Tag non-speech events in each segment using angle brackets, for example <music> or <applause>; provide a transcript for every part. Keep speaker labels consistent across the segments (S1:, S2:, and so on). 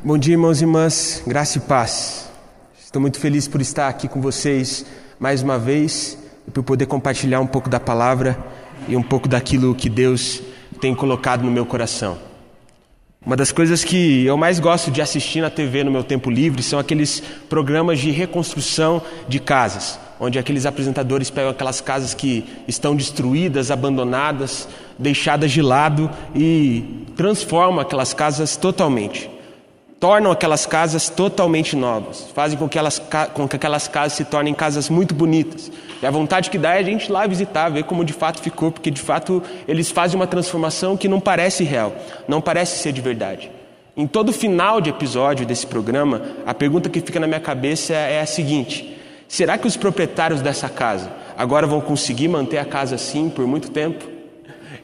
S1: Bom dia, irmãos e irmãs, graça e paz. Estou muito feliz por estar aqui com vocês mais uma vez e por poder compartilhar um pouco da palavra e um pouco daquilo que Deus tem colocado no meu coração. Uma das coisas que eu mais gosto de assistir na TV no meu tempo livre são aqueles programas de reconstrução de casas, onde aqueles apresentadores pegam aquelas casas que estão destruídas, abandonadas, deixadas de lado e transformam aquelas casas totalmente tornam aquelas casas totalmente novas, fazem com que, elas, com que aquelas casas se tornem casas muito bonitas. E a vontade que dá é a gente ir lá visitar, ver como de fato ficou, porque de fato eles fazem uma transformação que não parece real, não parece ser de verdade. Em todo final de episódio desse programa, a pergunta que fica na minha cabeça é a seguinte: será que os proprietários dessa casa agora vão conseguir manter a casa assim por muito tempo?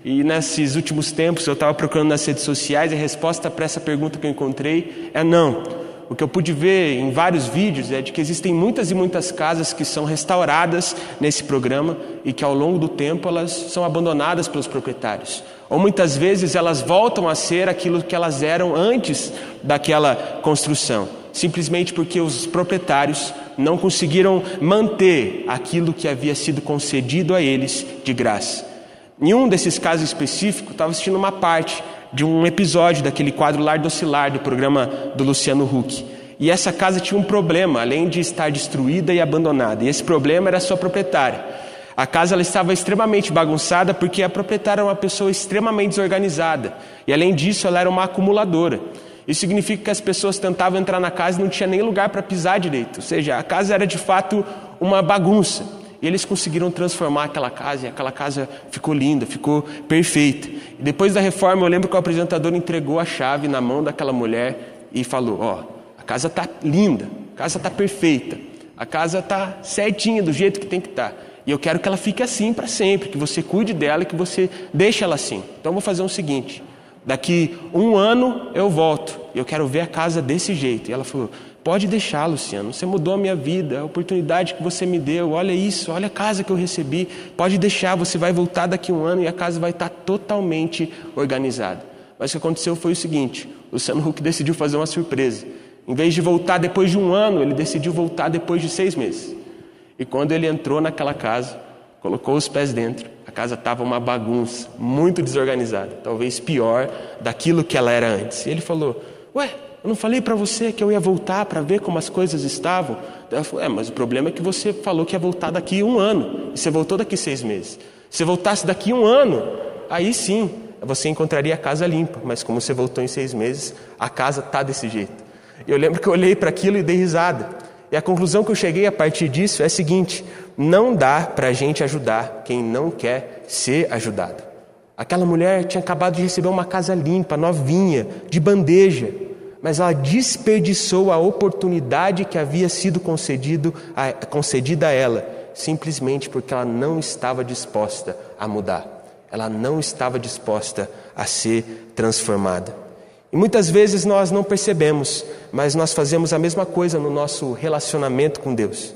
S1: E nesses últimos tempos eu estava procurando nas redes sociais e a resposta para essa pergunta que eu encontrei é não. O que eu pude ver em vários vídeos é de que existem muitas e muitas casas que são restauradas nesse programa e que ao longo do tempo elas são abandonadas pelos proprietários. Ou muitas vezes elas voltam a ser aquilo que elas eram antes daquela construção, simplesmente porque os proprietários não conseguiram manter aquilo que havia sido concedido a eles de graça. Em um desses casos específicos, estava assistindo uma parte de um episódio daquele quadro Lar do Oscilar, do programa do Luciano Huck. E essa casa tinha um problema, além de estar destruída e abandonada. E esse problema era a sua proprietária. A casa ela estava extremamente bagunçada porque a proprietária era uma pessoa extremamente desorganizada. E além disso, ela era uma acumuladora. Isso significa que as pessoas tentavam entrar na casa e não tinha nem lugar para pisar direito. Ou seja, a casa era de fato uma bagunça. E eles conseguiram transformar aquela casa e aquela casa ficou linda, ficou perfeita. E depois da reforma, eu lembro que o apresentador entregou a chave na mão daquela mulher e falou: Ó, oh, a casa está linda, a casa está perfeita, a casa está certinha do jeito que tem que estar. Tá. E eu quero que ela fique assim para sempre, que você cuide dela e que você deixe ela assim. Então eu vou fazer o seguinte: daqui um ano eu volto, eu quero ver a casa desse jeito. E ela falou: Pode deixar, Luciano. Você mudou a minha vida, a oportunidade que você me deu. Olha isso, olha a casa que eu recebi. Pode deixar, você vai voltar daqui a um ano e a casa vai estar totalmente organizada. Mas o que aconteceu foi o seguinte: Luciano Huck decidiu fazer uma surpresa. Em vez de voltar depois de um ano, ele decidiu voltar depois de seis meses. E quando ele entrou naquela casa, colocou os pés dentro, a casa estava uma bagunça, muito desorganizada, talvez pior daquilo que ela era antes. E ele falou: Ué, eu não falei para você que eu ia voltar para ver como as coisas estavam? Ela falou, é, mas o problema é que você falou que ia voltar daqui um ano. E você voltou daqui seis meses. Se voltasse daqui um ano, aí sim, você encontraria a casa limpa. Mas como você voltou em seis meses, a casa está desse jeito. E eu lembro que eu olhei para aquilo e dei risada. E a conclusão que eu cheguei a partir disso é a seguinte: não dá para a gente ajudar quem não quer ser ajudado. Aquela mulher tinha acabado de receber uma casa limpa, novinha, de bandeja mas ela desperdiçou a oportunidade que havia sido a, concedida a ela, simplesmente porque ela não estava disposta a mudar, ela não estava disposta a ser transformada. E muitas vezes nós não percebemos, mas nós fazemos a mesma coisa no nosso relacionamento com Deus.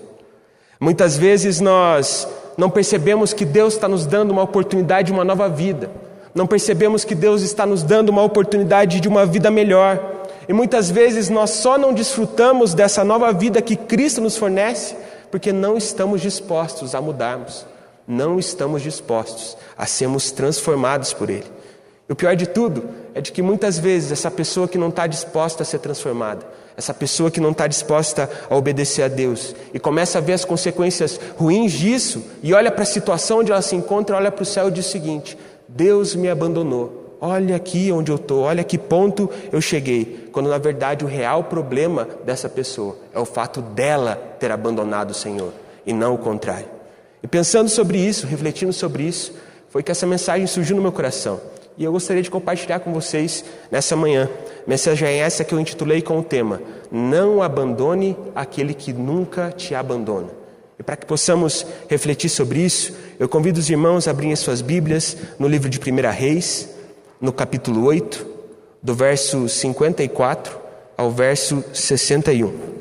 S1: Muitas vezes nós não percebemos que Deus está nos dando uma oportunidade de uma nova vida, não percebemos que Deus está nos dando uma oportunidade de uma vida melhor. E muitas vezes nós só não desfrutamos dessa nova vida que Cristo nos fornece porque não estamos dispostos a mudarmos, não estamos dispostos a sermos transformados por Ele. E o pior de tudo é de que muitas vezes essa pessoa que não está disposta a ser transformada, essa pessoa que não está disposta a obedecer a Deus e começa a ver as consequências ruins disso e olha para a situação onde ela se encontra, olha para o céu e diz o seguinte: Deus me abandonou, Olha aqui onde eu estou, olha que ponto eu cheguei. Quando na verdade o real problema dessa pessoa é o fato dela ter abandonado o Senhor e não o contrário. E pensando sobre isso, refletindo sobre isso, foi que essa mensagem surgiu no meu coração. E eu gostaria de compartilhar com vocês nessa manhã. Mensagem é essa que eu intitulei com o tema: Não abandone aquele que nunca te abandona. E para que possamos refletir sobre isso, eu convido os irmãos a abrirem suas Bíblias no livro de 1 Reis, no capítulo 8, do verso 54 ao verso 61.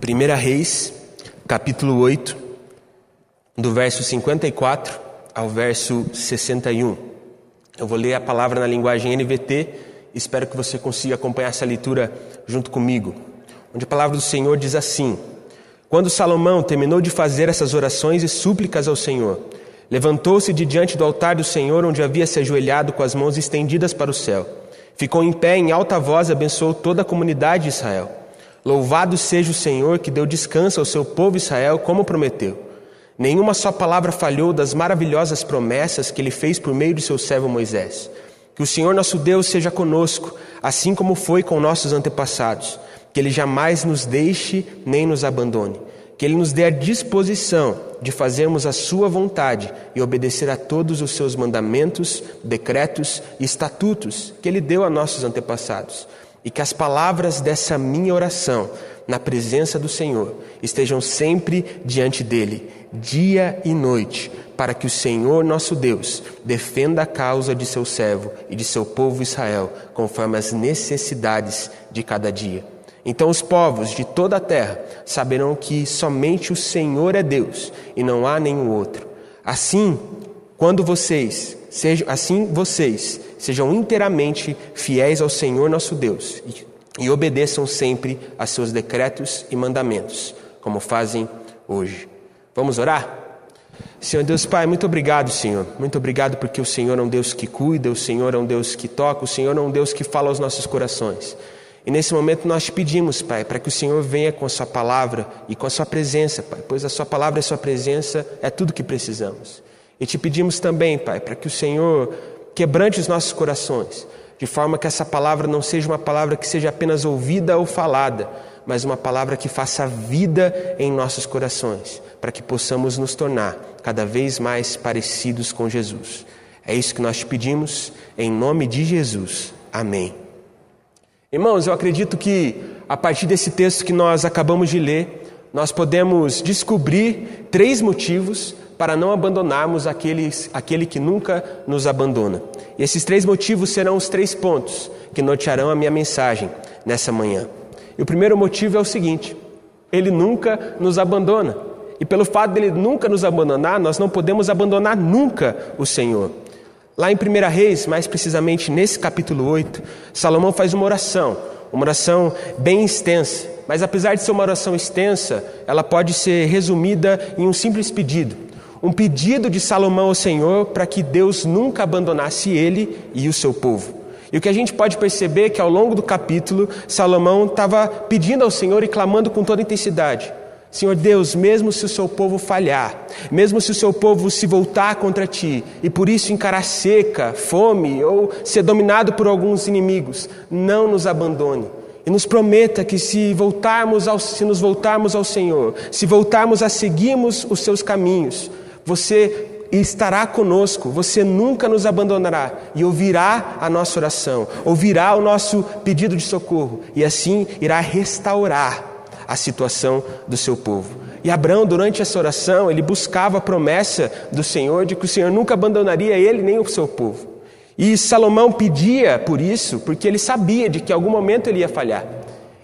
S1: Primeira Reis, capítulo 8, do verso 54 ao verso 61. Eu vou ler a palavra na linguagem NVT, espero que você consiga acompanhar essa leitura junto comigo. Onde a palavra do Senhor diz assim: Quando Salomão terminou de fazer essas orações e súplicas ao Senhor, levantou-se de diante do altar do Senhor, onde havia se ajoelhado com as mãos estendidas para o céu. Ficou em pé em alta voz e abençoou toda a comunidade de Israel. Louvado seja o Senhor que deu descanso ao seu povo Israel, como prometeu. Nenhuma só palavra falhou das maravilhosas promessas que ele fez por meio de seu servo Moisés. Que o Senhor nosso Deus seja conosco, assim como foi com nossos antepassados. Que ele jamais nos deixe nem nos abandone. Que ele nos dê a disposição de fazermos a sua vontade e obedecer a todos os seus mandamentos, decretos e estatutos que ele deu a nossos antepassados. E que as palavras dessa minha oração na presença do Senhor estejam sempre diante dele, dia e noite, para que o Senhor nosso Deus defenda a causa de seu servo e de seu povo Israel, conforme as necessidades de cada dia. Então os povos de toda a terra saberão que somente o Senhor é Deus e não há nenhum outro. Assim, quando vocês sejam assim vocês sejam inteiramente fiéis ao Senhor nosso Deus e, e obedeçam sempre a seus decretos e mandamentos, como fazem hoje. Vamos orar? Senhor Deus Pai, muito obrigado, Senhor. Muito obrigado porque o Senhor é um Deus que cuida, o Senhor é um Deus que toca, o Senhor é um Deus que fala aos nossos corações. E nesse momento nós pedimos, Pai, para que o Senhor venha com a Sua palavra e com a Sua presença, Pai, pois a Sua palavra e a Sua presença é tudo que precisamos. E te pedimos também, Pai, para que o Senhor quebrante os nossos corações, de forma que essa palavra não seja uma palavra que seja apenas ouvida ou falada, mas uma palavra que faça vida em nossos corações, para que possamos nos tornar cada vez mais parecidos com Jesus. É isso que nós te pedimos, em nome de Jesus. Amém. Irmãos, eu acredito que a partir desse texto que nós acabamos de ler, nós podemos descobrir três motivos para não abandonarmos aqueles, aquele que nunca nos abandona. E esses três motivos serão os três pontos que nortearão a minha mensagem nessa manhã. E o primeiro motivo é o seguinte: ele nunca nos abandona. E pelo fato dele nunca nos abandonar, nós não podemos abandonar nunca o Senhor. Lá em 1 Reis, mais precisamente nesse capítulo 8, Salomão faz uma oração, uma oração bem extensa, mas apesar de ser uma oração extensa, ela pode ser resumida em um simples pedido. Um pedido de Salomão ao Senhor para que Deus nunca abandonasse ele e o seu povo. E o que a gente pode perceber é que ao longo do capítulo, Salomão estava pedindo ao Senhor e clamando com toda intensidade: Senhor Deus, mesmo se o seu povo falhar, mesmo se o seu povo se voltar contra ti e por isso encarar seca, fome ou ser dominado por alguns inimigos, não nos abandone. E nos prometa que se voltarmos ao, se nos voltarmos ao Senhor, se voltarmos a seguirmos os seus caminhos, você estará conosco, você nunca nos abandonará e ouvirá a nossa oração, ouvirá o nosso pedido de socorro e assim irá restaurar a situação do seu povo. E Abraão, durante essa oração, ele buscava a promessa do Senhor de que o Senhor nunca abandonaria ele nem o seu povo. E Salomão pedia por isso, porque ele sabia de que em algum momento ele ia falhar.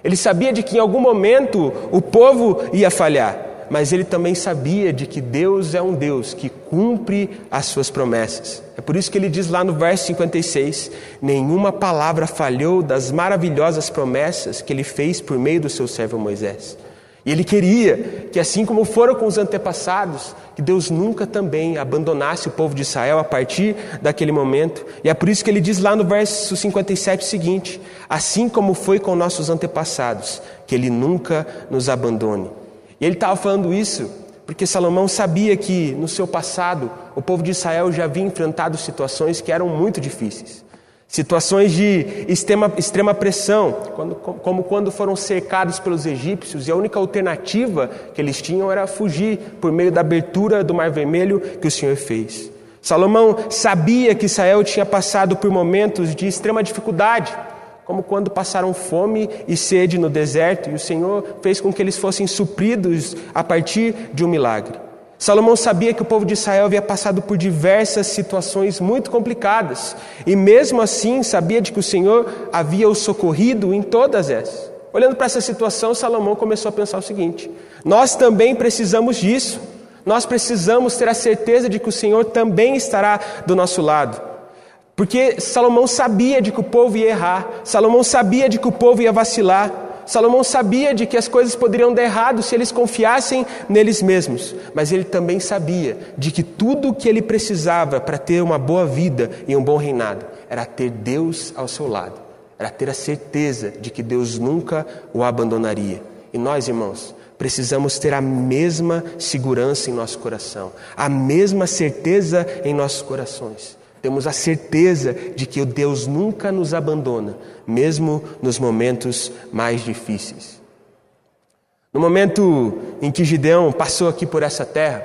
S1: Ele sabia de que em algum momento o povo ia falhar mas ele também sabia de que Deus é um Deus que cumpre as suas promessas. É por isso que ele diz lá no verso 56: Nenhuma palavra falhou das maravilhosas promessas que ele fez por meio do seu servo Moisés. E ele queria que, assim como foram com os antepassados, que Deus nunca também abandonasse o povo de Israel a partir daquele momento. E é por isso que ele diz lá no verso 57 o seguinte: Assim como foi com nossos antepassados, que ele nunca nos abandone. E ele estava falando isso porque Salomão sabia que no seu passado o povo de Israel já havia enfrentado situações que eram muito difíceis. Situações de extrema, extrema pressão, quando, como quando foram cercados pelos egípcios e a única alternativa que eles tinham era fugir por meio da abertura do Mar Vermelho que o Senhor fez. Salomão sabia que Israel tinha passado por momentos de extrema dificuldade, como quando passaram fome e sede no deserto e o Senhor fez com que eles fossem supridos a partir de um milagre. Salomão sabia que o povo de Israel havia passado por diversas situações muito complicadas e, mesmo assim, sabia de que o Senhor havia o socorrido em todas essas. Olhando para essa situação, Salomão começou a pensar o seguinte: nós também precisamos disso. Nós precisamos ter a certeza de que o Senhor também estará do nosso lado. Porque Salomão sabia de que o povo ia errar, Salomão sabia de que o povo ia vacilar, Salomão sabia de que as coisas poderiam dar errado se eles confiassem neles mesmos, mas ele também sabia de que tudo o que ele precisava para ter uma boa vida e um bom reinado era ter Deus ao seu lado, era ter a certeza de que Deus nunca o abandonaria. E nós, irmãos, precisamos ter a mesma segurança em nosso coração, a mesma certeza em nossos corações. Temos a certeza de que o Deus nunca nos abandona, mesmo nos momentos mais difíceis. No momento em que Gideão passou aqui por essa terra,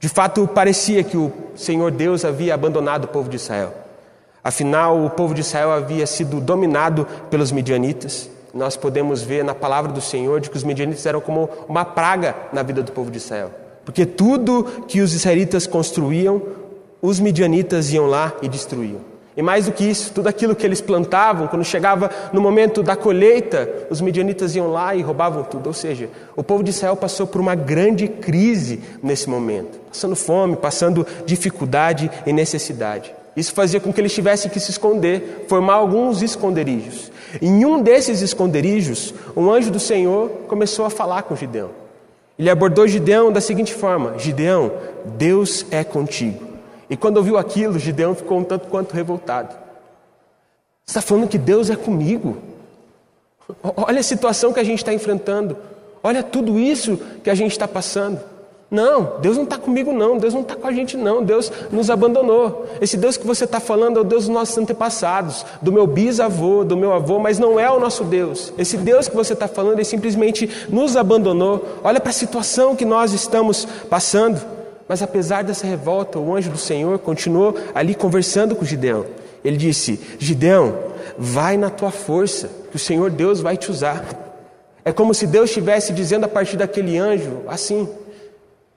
S1: de fato parecia que o Senhor Deus havia abandonado o povo de Israel. Afinal, o povo de Israel havia sido dominado pelos midianitas. Nós podemos ver na palavra do Senhor de que os midianitas eram como uma praga na vida do povo de Israel. Porque tudo que os israelitas construíam, os midianitas iam lá e destruíam. E mais do que isso, tudo aquilo que eles plantavam, quando chegava no momento da colheita, os midianitas iam lá e roubavam tudo. Ou seja, o povo de Israel passou por uma grande crise nesse momento, passando fome, passando dificuldade e necessidade. Isso fazia com que eles tivessem que se esconder, formar alguns esconderijos. Em um desses esconderijos, um anjo do Senhor começou a falar com Gideão. Ele abordou Gideão da seguinte forma: Gideão, Deus é contigo. E quando ouviu aquilo, Gideão ficou um tanto quanto revoltado. Você está falando que Deus é comigo? Olha a situação que a gente está enfrentando. Olha tudo isso que a gente está passando. Não, Deus não está comigo, não. Deus não está com a gente, não. Deus nos abandonou. Esse Deus que você está falando é o Deus dos nossos antepassados, do meu bisavô, do meu avô, mas não é o nosso Deus. Esse Deus que você está falando, ele simplesmente nos abandonou. Olha para a situação que nós estamos passando. Mas apesar dessa revolta, o anjo do Senhor continuou ali conversando com Gideão. Ele disse: Gideão, vai na tua força, que o Senhor Deus vai te usar. É como se Deus estivesse dizendo a partir daquele anjo assim: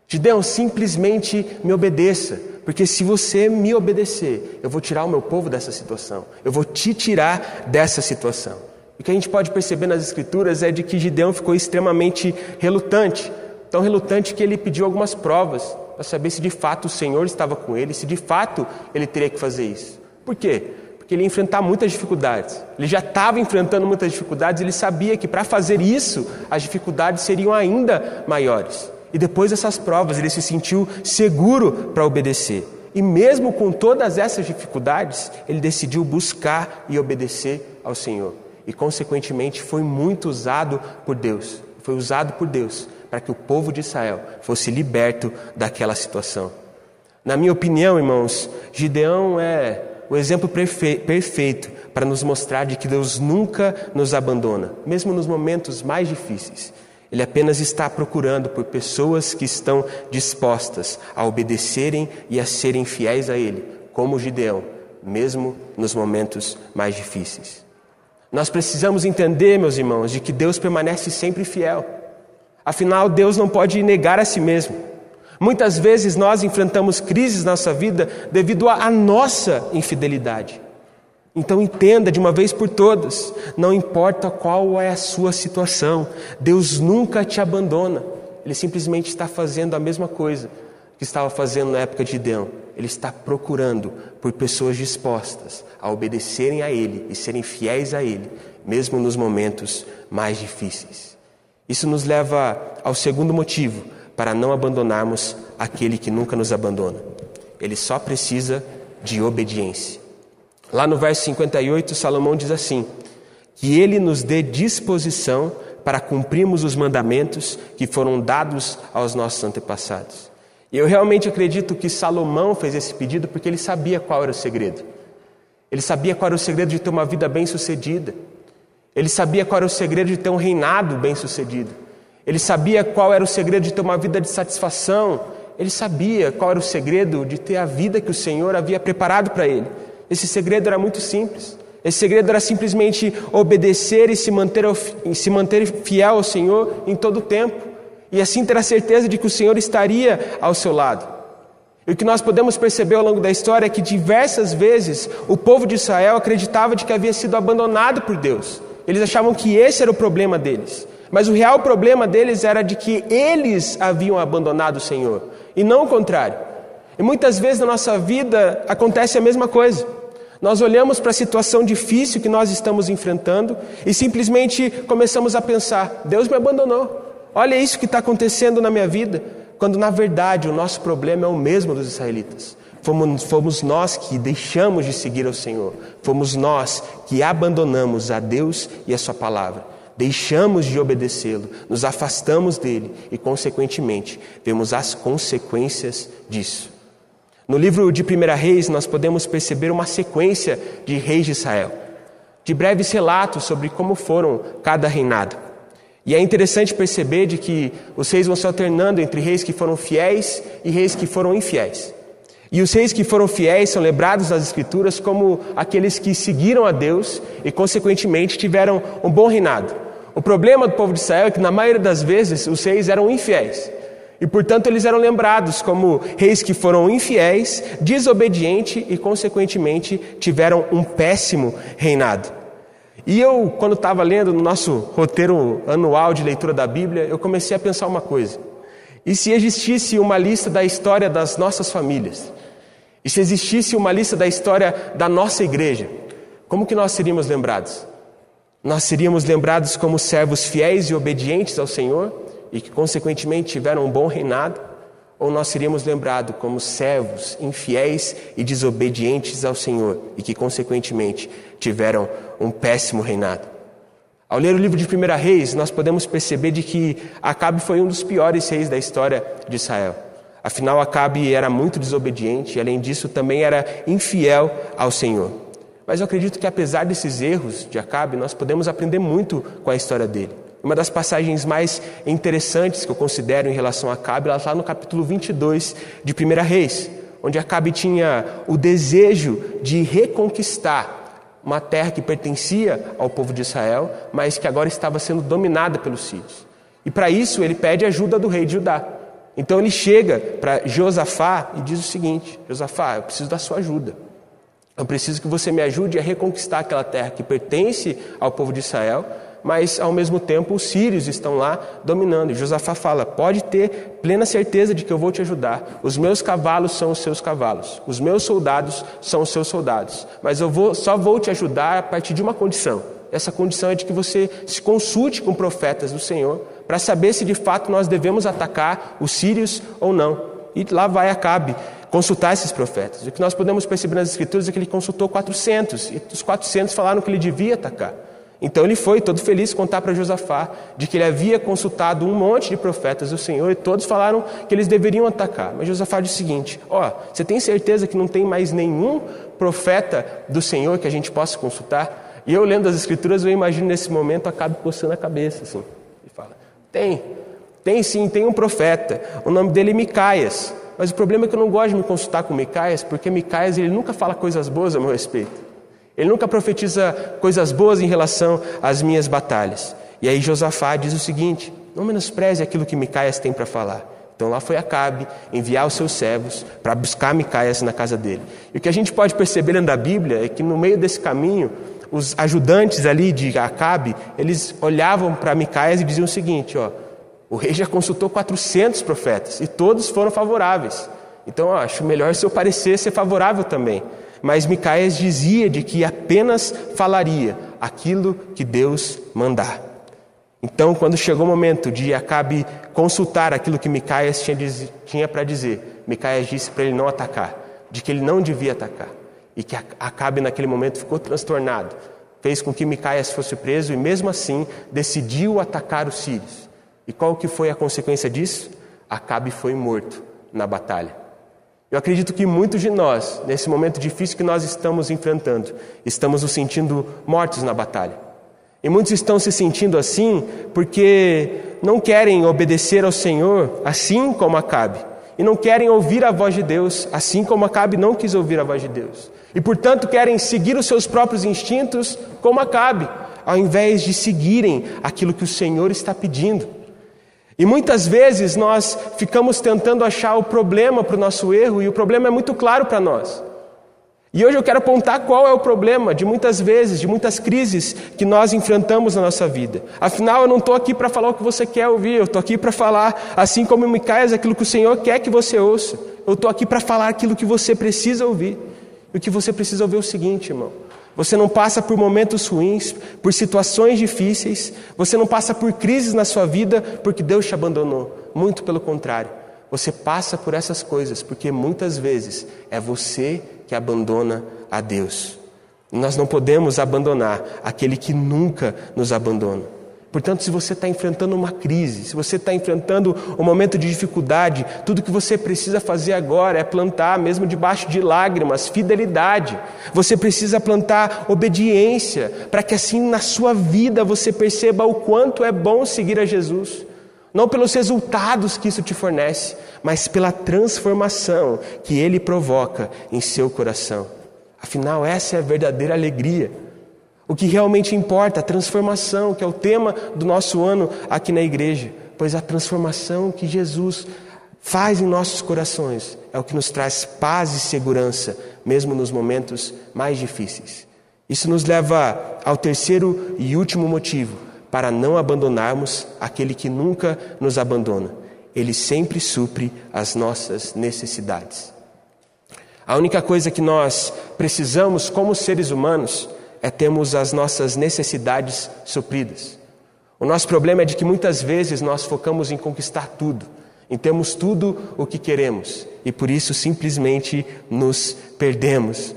S1: Gideão, simplesmente me obedeça, porque se você me obedecer, eu vou tirar o meu povo dessa situação, eu vou te tirar dessa situação. O que a gente pode perceber nas Escrituras é de que Gideão ficou extremamente relutante, tão relutante que ele pediu algumas provas para saber se de fato o Senhor estava com ele, se de fato ele teria que fazer isso. Por quê? Porque ele ia enfrentar muitas dificuldades. Ele já estava enfrentando muitas dificuldades, ele sabia que para fazer isso, as dificuldades seriam ainda maiores. E depois dessas provas, ele se sentiu seguro para obedecer. E mesmo com todas essas dificuldades, ele decidiu buscar e obedecer ao Senhor. E, consequentemente, foi muito usado por Deus. Foi usado por Deus para que o povo de Israel fosse liberto daquela situação. Na minha opinião, irmãos, Gideão é o exemplo perfeito para nos mostrar de que Deus nunca nos abandona, mesmo nos momentos mais difíceis. Ele apenas está procurando por pessoas que estão dispostas a obedecerem e a serem fiéis a Ele, como Gideão, mesmo nos momentos mais difíceis. Nós precisamos entender, meus irmãos, de que Deus permanece sempre fiel. Afinal, Deus não pode negar a si mesmo. Muitas vezes nós enfrentamos crises na nossa vida devido à nossa infidelidade. Então entenda de uma vez por todas, não importa qual é a sua situação, Deus nunca te abandona. Ele simplesmente está fazendo a mesma coisa que estava fazendo na época de Gideão. Ele está procurando por pessoas dispostas a obedecerem a Ele e serem fiéis a Ele, mesmo nos momentos mais difíceis. Isso nos leva ao segundo motivo para não abandonarmos aquele que nunca nos abandona. Ele só precisa de obediência. Lá no verso 58, Salomão diz assim: Que ele nos dê disposição para cumprirmos os mandamentos que foram dados aos nossos antepassados. E eu realmente acredito que Salomão fez esse pedido porque ele sabia qual era o segredo. Ele sabia qual era o segredo de ter uma vida bem-sucedida. Ele sabia qual era o segredo de ter um reinado bem-sucedido. Ele sabia qual era o segredo de ter uma vida de satisfação. Ele sabia qual era o segredo de ter a vida que o Senhor havia preparado para ele. Esse segredo era muito simples. Esse segredo era simplesmente obedecer e se manter, se manter fiel ao Senhor em todo o tempo. E assim ter a certeza de que o Senhor estaria ao seu lado. E o que nós podemos perceber ao longo da história é que diversas vezes o povo de Israel acreditava de que havia sido abandonado por Deus. Eles achavam que esse era o problema deles. Mas o real problema deles era de que eles haviam abandonado o Senhor, e não o contrário. E muitas vezes na nossa vida acontece a mesma coisa. Nós olhamos para a situação difícil que nós estamos enfrentando e simplesmente começamos a pensar: Deus me abandonou. Olha isso que está acontecendo na minha vida. Quando na verdade o nosso problema é o mesmo dos israelitas. Fomos, fomos nós que deixamos de seguir ao Senhor. Fomos nós que abandonamos a Deus e a Sua palavra. Deixamos de obedecê-lo, nos afastamos dele e, consequentemente, vemos as consequências disso. No livro de 1 Reis, nós podemos perceber uma sequência de reis de Israel, de breves relatos sobre como foram cada reinado. E é interessante perceber de que os reis vão se alternando entre reis que foram fiéis e reis que foram infiéis. E os reis que foram fiéis são lembrados nas Escrituras como aqueles que seguiram a Deus e, consequentemente, tiveram um bom reinado. O problema do povo de Israel é que, na maioria das vezes, os reis eram infiéis. E, portanto, eles eram lembrados como reis que foram infiéis, desobedientes e, consequentemente, tiveram um péssimo reinado. E eu, quando estava lendo no nosso roteiro anual de leitura da Bíblia, eu comecei a pensar uma coisa. E se existisse uma lista da história das nossas famílias? E se existisse uma lista da história da nossa igreja? Como que nós seríamos lembrados? Nós seríamos lembrados como servos fiéis e obedientes ao Senhor e que, consequentemente, tiveram um bom reinado? Ou nós seríamos lembrados como servos infiéis e desobedientes ao Senhor e que, consequentemente, tiveram um péssimo reinado? Ao ler o livro de 1 Reis, nós podemos perceber de que Acabe foi um dos piores reis da história de Israel. Afinal, Acabe era muito desobediente e, além disso, também era infiel ao Senhor. Mas eu acredito que, apesar desses erros de Acabe, nós podemos aprender muito com a história dele. Uma das passagens mais interessantes que eu considero em relação a Acabe, ela está no capítulo 22 de 1 Reis, onde Acabe tinha o desejo de reconquistar uma terra que pertencia ao povo de Israel, mas que agora estava sendo dominada pelos sírios. E para isso ele pede ajuda do rei de Judá. Então ele chega para Josafá e diz o seguinte: Josafá, eu preciso da sua ajuda. Eu preciso que você me ajude a reconquistar aquela terra que pertence ao povo de Israel, mas ao mesmo tempo os sírios estão lá dominando. E Josafá fala: pode ter plena certeza de que eu vou te ajudar. Os meus cavalos são os seus cavalos, os meus soldados são os seus soldados. Mas eu vou, só vou te ajudar a partir de uma condição. Essa condição é de que você se consulte com profetas do Senhor para saber se de fato nós devemos atacar os sírios ou não. E lá vai Acabe consultar esses profetas. O que nós podemos perceber nas Escrituras é que ele consultou 400 e os 400 falaram que ele devia atacar. Então ele foi todo feliz contar para Josafá de que ele havia consultado um monte de profetas do Senhor e todos falaram que eles deveriam atacar. Mas Josafá disse o seguinte: Ó, oh, você tem certeza que não tem mais nenhum profeta do Senhor que a gente possa consultar? E eu lendo as Escrituras, eu imagino nesse momento acabe coçando a cabeça assim. Tem, tem sim, tem um profeta. O nome dele é Micaias. Mas o problema é que eu não gosto de me consultar com Micaias, porque Micaias ele nunca fala coisas boas a meu respeito. Ele nunca profetiza coisas boas em relação às minhas batalhas. E aí Josafá diz o seguinte: não menospreze aquilo que Micaias tem para falar. Então lá foi Acabe enviar os seus servos para buscar Micaias na casa dele. E o que a gente pode perceber lendo a Bíblia é que no meio desse caminho, os ajudantes ali de Acabe, eles olhavam para Micaias e diziam o seguinte, ó, o rei já consultou 400 profetas e todos foram favoráveis. Então, ó, acho melhor seu parecer ser favorável também. Mas Micaías dizia de que apenas falaria aquilo que Deus mandar. Então, quando chegou o momento de Acabe consultar aquilo que Micaías tinha, tinha para dizer, Micaías disse para ele não atacar, de que ele não devia atacar. E que Acabe naquele momento ficou transtornado, fez com que Micaías fosse preso e mesmo assim decidiu atacar os sírios. E qual que foi a consequência disso? Acabe foi morto na batalha. Eu acredito que muitos de nós, nesse momento difícil que nós estamos enfrentando, estamos nos sentindo mortos na batalha. E muitos estão se sentindo assim porque não querem obedecer ao Senhor, assim como Acabe. E não querem ouvir a voz de Deus, assim como Acabe não quis ouvir a voz de Deus. E portanto querem seguir os seus próprios instintos, como Acabe, ao invés de seguirem aquilo que o Senhor está pedindo. E muitas vezes nós ficamos tentando achar o problema para o nosso erro e o problema é muito claro para nós. E hoje eu quero apontar qual é o problema de muitas vezes, de muitas crises que nós enfrentamos na nossa vida. Afinal, eu não estou aqui para falar o que você quer ouvir, eu estou aqui para falar, assim como em Micaías, aquilo que o Senhor quer que você ouça. Eu estou aqui para falar aquilo que você precisa ouvir. E o que você precisa ouvir é o seguinte, irmão. Você não passa por momentos ruins, por situações difíceis, você não passa por crises na sua vida porque Deus te abandonou. Muito pelo contrário. Você passa por essas coisas porque muitas vezes é você que abandona a Deus. Nós não podemos abandonar aquele que nunca nos abandona. Portanto, se você está enfrentando uma crise, se você está enfrentando um momento de dificuldade, tudo que você precisa fazer agora é plantar, mesmo debaixo de lágrimas, fidelidade. Você precisa plantar obediência, para que assim na sua vida você perceba o quanto é bom seguir a Jesus. Não pelos resultados que isso te fornece, mas pela transformação que ele provoca em seu coração. Afinal, essa é a verdadeira alegria. O que realmente importa, a transformação, que é o tema do nosso ano aqui na igreja, pois a transformação que Jesus faz em nossos corações é o que nos traz paz e segurança, mesmo nos momentos mais difíceis. Isso nos leva ao terceiro e último motivo para não abandonarmos aquele que nunca nos abandona. Ele sempre supre as nossas necessidades. A única coisa que nós precisamos como seres humanos é termos as nossas necessidades supridas. O nosso problema é de que muitas vezes nós focamos em conquistar tudo, em termos tudo o que queremos e por isso simplesmente nos perdemos.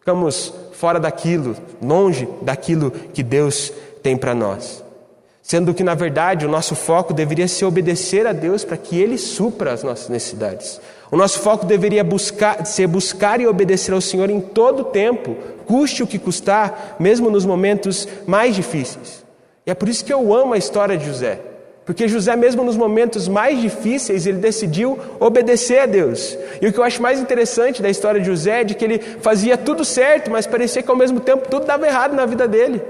S1: Ficamos fora daquilo, longe daquilo que Deus tem para nós. Sendo que, na verdade, o nosso foco deveria ser obedecer a Deus para que Ele supra as nossas necessidades. O nosso foco deveria buscar, ser buscar e obedecer ao Senhor em todo o tempo, custe o que custar, mesmo nos momentos mais difíceis. E é por isso que eu amo a história de José. Porque José, mesmo nos momentos mais difíceis, ele decidiu obedecer a Deus. E o que eu acho mais interessante da história de José é de que ele fazia tudo certo, mas parecia que ao mesmo tempo tudo dava errado na vida dele.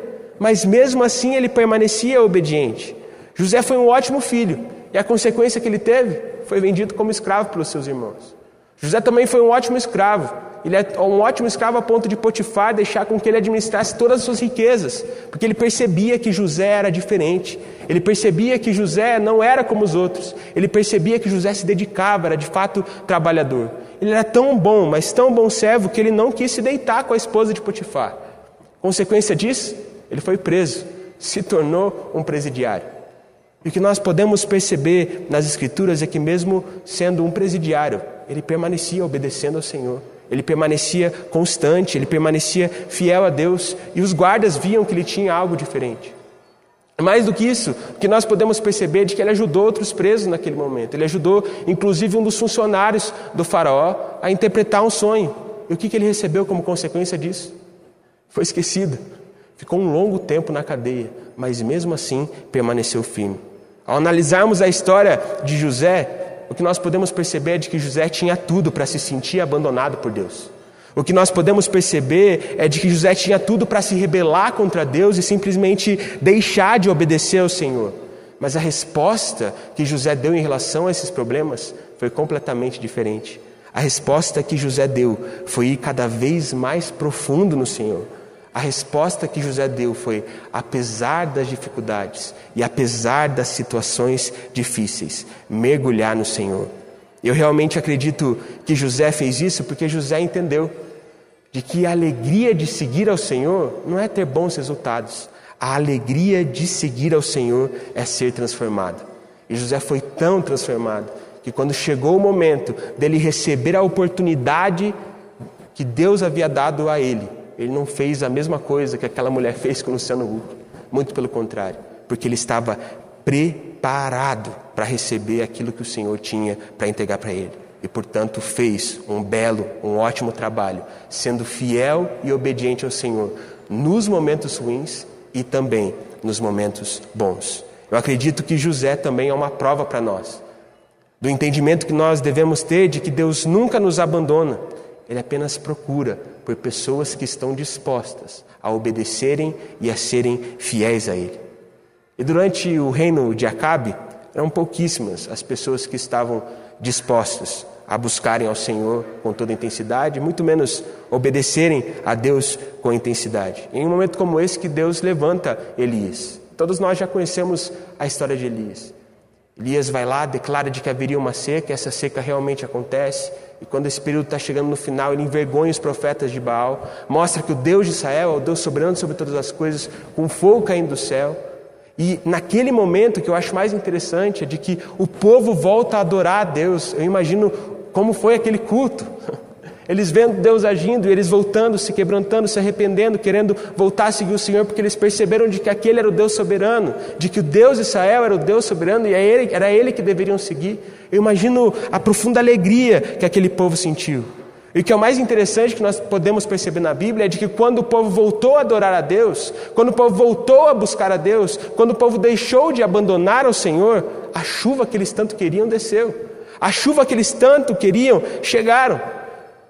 S1: Mas mesmo assim ele permanecia obediente. José foi um ótimo filho, e a consequência que ele teve foi vendido como escravo pelos seus irmãos. José também foi um ótimo escravo. Ele é um ótimo escravo a ponto de Potifar deixar com que ele administrasse todas as suas riquezas, porque ele percebia que José era diferente. Ele percebia que José não era como os outros. Ele percebia que José se dedicava, era de fato trabalhador. Ele era tão bom, mas tão bom servo, que ele não quis se deitar com a esposa de Potifar. Consequência disso, ele foi preso, se tornou um presidiário. E o que nós podemos perceber nas Escrituras é que, mesmo sendo um presidiário, ele permanecia obedecendo ao Senhor, ele permanecia constante, ele permanecia fiel a Deus, e os guardas viam que ele tinha algo diferente. Mais do que isso, o que nós podemos perceber é de que ele ajudou outros presos naquele momento. Ele ajudou, inclusive, um dos funcionários do faraó a interpretar um sonho. E o que, que ele recebeu como consequência disso? Foi esquecido. Ficou um longo tempo na cadeia, mas mesmo assim permaneceu firme. Ao analisarmos a história de José, o que nós podemos perceber é de que José tinha tudo para se sentir abandonado por Deus. O que nós podemos perceber é de que José tinha tudo para se rebelar contra Deus e simplesmente deixar de obedecer ao Senhor. Mas a resposta que José deu em relação a esses problemas foi completamente diferente. A resposta que José deu foi ir cada vez mais profundo no Senhor. A resposta que José deu foi: apesar das dificuldades e apesar das situações difíceis, mergulhar no Senhor. Eu realmente acredito que José fez isso porque José entendeu de que a alegria de seguir ao Senhor não é ter bons resultados, a alegria de seguir ao Senhor é ser transformado. E José foi tão transformado que quando chegou o momento dele receber a oportunidade que Deus havia dado a ele, ele não fez a mesma coisa que aquela mulher fez com o Luciano Huck. Muito pelo contrário, porque ele estava preparado para receber aquilo que o Senhor tinha para entregar para ele. E, portanto, fez um belo, um ótimo trabalho, sendo fiel e obediente ao Senhor nos momentos ruins e também nos momentos bons. Eu acredito que José também é uma prova para nós, do entendimento que nós devemos ter de que Deus nunca nos abandona, Ele apenas procura por pessoas que estão dispostas a obedecerem e a serem fiéis a Ele. E durante o reino de Acabe, eram pouquíssimas as pessoas que estavam dispostas a buscarem ao Senhor com toda intensidade, muito menos obedecerem a Deus com intensidade. Em um momento como esse que Deus levanta Elias. Todos nós já conhecemos a história de Elias. Elias vai lá, declara de que haveria uma seca, essa seca realmente acontece, e quando esse período está chegando no final, ele envergonha os profetas de Baal, mostra que o Deus de Israel é o Deus soberano sobre todas as coisas, com fogo caindo do céu. E naquele momento, que eu acho mais interessante, é de que o povo volta a adorar a Deus. Eu imagino como foi aquele culto. <laughs> Eles vendo Deus agindo e eles voltando, se quebrantando, se arrependendo, querendo voltar a seguir o Senhor, porque eles perceberam de que aquele era o Deus soberano, de que o Deus de Israel era o Deus soberano e era ele que deveriam seguir. Eu imagino a profunda alegria que aquele povo sentiu. E o que é o mais interessante que nós podemos perceber na Bíblia é de que quando o povo voltou a adorar a Deus, quando o povo voltou a buscar a Deus, quando o povo deixou de abandonar o Senhor, a chuva que eles tanto queriam desceu. A chuva que eles tanto queriam chegaram.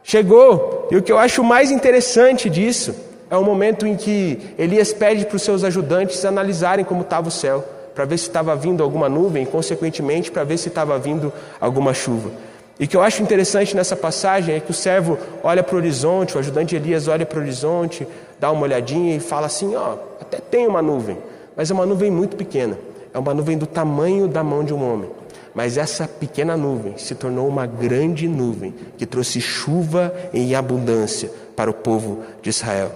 S1: Chegou. E o que eu acho mais interessante disso é o momento em que Elias pede para os seus ajudantes analisarem como estava o céu, para ver se estava vindo alguma nuvem, e, consequentemente, para ver se estava vindo alguma chuva. E o que eu acho interessante nessa passagem é que o servo olha para o horizonte, o ajudante Elias olha para o horizonte, dá uma olhadinha e fala assim: Ó, até tem uma nuvem, mas é uma nuvem muito pequena, é uma nuvem do tamanho da mão de um homem. Mas essa pequena nuvem se tornou uma grande nuvem que trouxe chuva em abundância para o povo de Israel.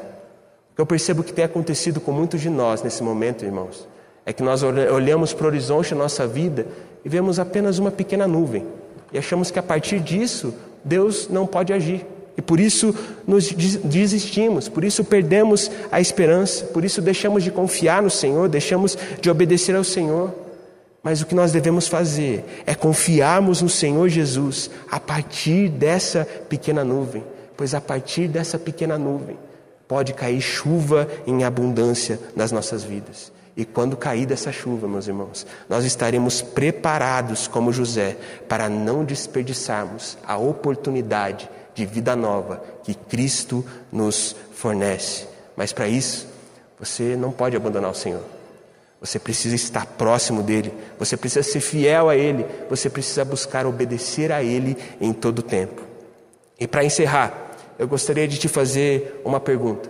S1: O que eu percebo que tem acontecido com muitos de nós nesse momento, irmãos, é que nós olhamos para o horizonte da nossa vida e vemos apenas uma pequena nuvem e achamos que a partir disso Deus não pode agir. E por isso nos desistimos, por isso perdemos a esperança, por isso deixamos de confiar no Senhor, deixamos de obedecer ao Senhor. Mas o que nós devemos fazer é confiarmos no Senhor Jesus a partir dessa pequena nuvem, pois a partir dessa pequena nuvem pode cair chuva em abundância nas nossas vidas. E quando cair dessa chuva, meus irmãos, nós estaremos preparados como José para não desperdiçarmos a oportunidade de vida nova que Cristo nos fornece. Mas para isso, você não pode abandonar o Senhor. Você precisa estar próximo dele, você precisa ser fiel a ele, você precisa buscar obedecer a ele em todo o tempo. E para encerrar, eu gostaria de te fazer uma pergunta.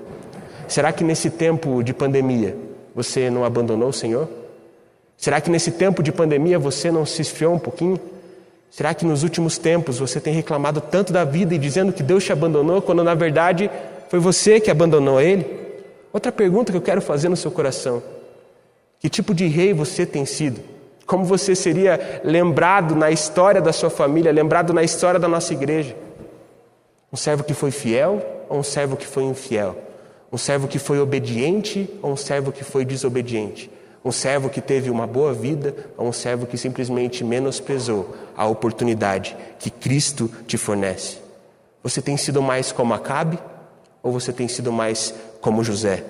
S1: Será que nesse tempo de pandemia você não abandonou o Senhor? Será que nesse tempo de pandemia você não se esfriou um pouquinho? Será que nos últimos tempos você tem reclamado tanto da vida e dizendo que Deus te abandonou, quando na verdade foi você que abandonou Ele? Outra pergunta que eu quero fazer no seu coração: que tipo de rei você tem sido? Como você seria lembrado na história da sua família, lembrado na história da nossa igreja? Um servo que foi fiel ou um servo que foi infiel? Um servo que foi obediente ou um servo que foi desobediente? Um servo que teve uma boa vida ou um servo que simplesmente menosprezou a oportunidade que Cristo te fornece? Você tem sido mais como Acabe ou você tem sido mais como José?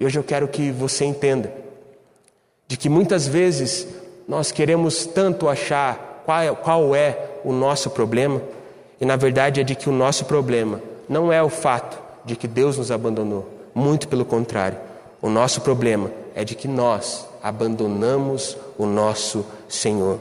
S1: E hoje eu quero que você entenda de que muitas vezes nós queremos tanto achar qual é, qual é o nosso problema, e na verdade é de que o nosso problema não é o fato de que Deus nos abandonou, muito pelo contrário. O nosso problema é de que nós abandonamos o nosso Senhor.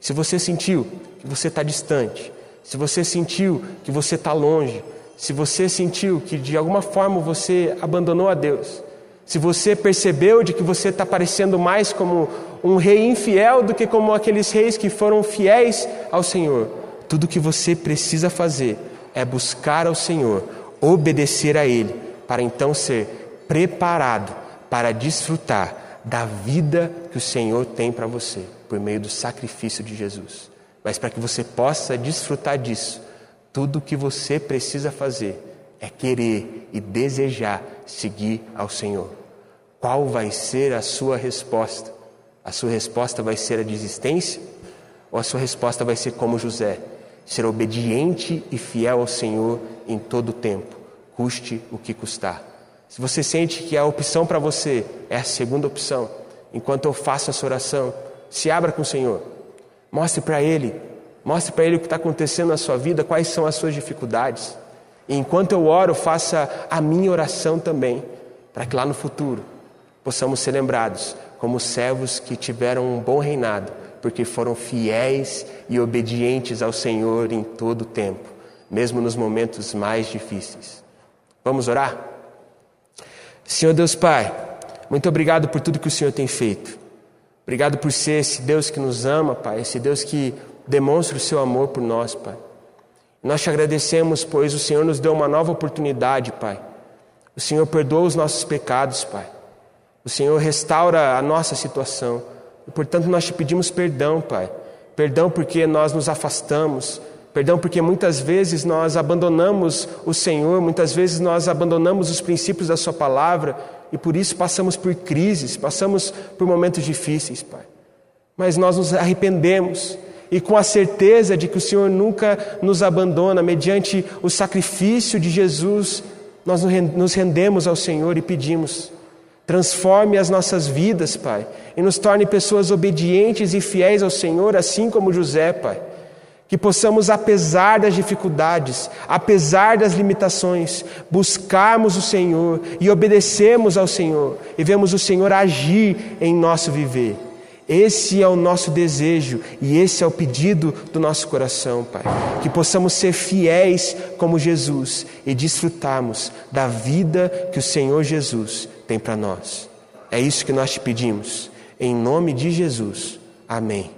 S1: Se você sentiu que você está distante, se você sentiu que você está longe, se você sentiu que de alguma forma você abandonou a Deus, se você percebeu de que você está parecendo mais como um rei infiel do que como aqueles reis que foram fiéis ao Senhor, tudo o que você precisa fazer é buscar ao Senhor, obedecer a Ele, para então ser preparado para desfrutar da vida que o Senhor tem para você, por meio do sacrifício de Jesus. Mas para que você possa desfrutar disso, tudo o que você precisa fazer é querer e desejar seguir ao Senhor. Qual vai ser a sua resposta? A sua resposta vai ser a desistência? Ou a sua resposta vai ser como José? Ser obediente e fiel ao Senhor em todo o tempo, custe o que custar. Se você sente que a opção para você é a segunda opção, enquanto eu faço essa oração, se abra com o Senhor. Mostre para Ele, mostre para Ele o que está acontecendo na sua vida, quais são as suas dificuldades. E enquanto eu oro, faça a minha oração também, para que lá no futuro possamos ser lembrados como servos que tiveram um bom reinado, porque foram fiéis e obedientes ao Senhor em todo o tempo, mesmo nos momentos mais difíceis. Vamos orar? Senhor Deus Pai, muito obrigado por tudo que o Senhor tem feito. Obrigado por ser esse Deus que nos ama, Pai, esse Deus que demonstra o seu amor por nós, Pai. Nós te agradecemos, pois o Senhor nos deu uma nova oportunidade, Pai. O Senhor perdoa os nossos pecados, Pai. O Senhor restaura a nossa situação. E, portanto, nós te pedimos perdão, Pai. Perdão porque nós nos afastamos. Perdão porque muitas vezes nós abandonamos o Senhor, muitas vezes nós abandonamos os princípios da Sua palavra e por isso passamos por crises, passamos por momentos difíceis, Pai. Mas nós nos arrependemos e com a certeza de que o Senhor nunca nos abandona, mediante o sacrifício de Jesus, nós nos rendemos ao Senhor e pedimos: transforme as nossas vidas, Pai, e nos torne pessoas obedientes e fiéis ao Senhor, assim como José, Pai. Que possamos, apesar das dificuldades, apesar das limitações, buscarmos o Senhor e obedecermos ao Senhor e vemos o Senhor agir em nosso viver. Esse é o nosso desejo e esse é o pedido do nosso coração, Pai. Que possamos ser fiéis como Jesus e desfrutarmos da vida que o Senhor Jesus tem para nós. É isso que nós te pedimos. Em nome de Jesus. Amém.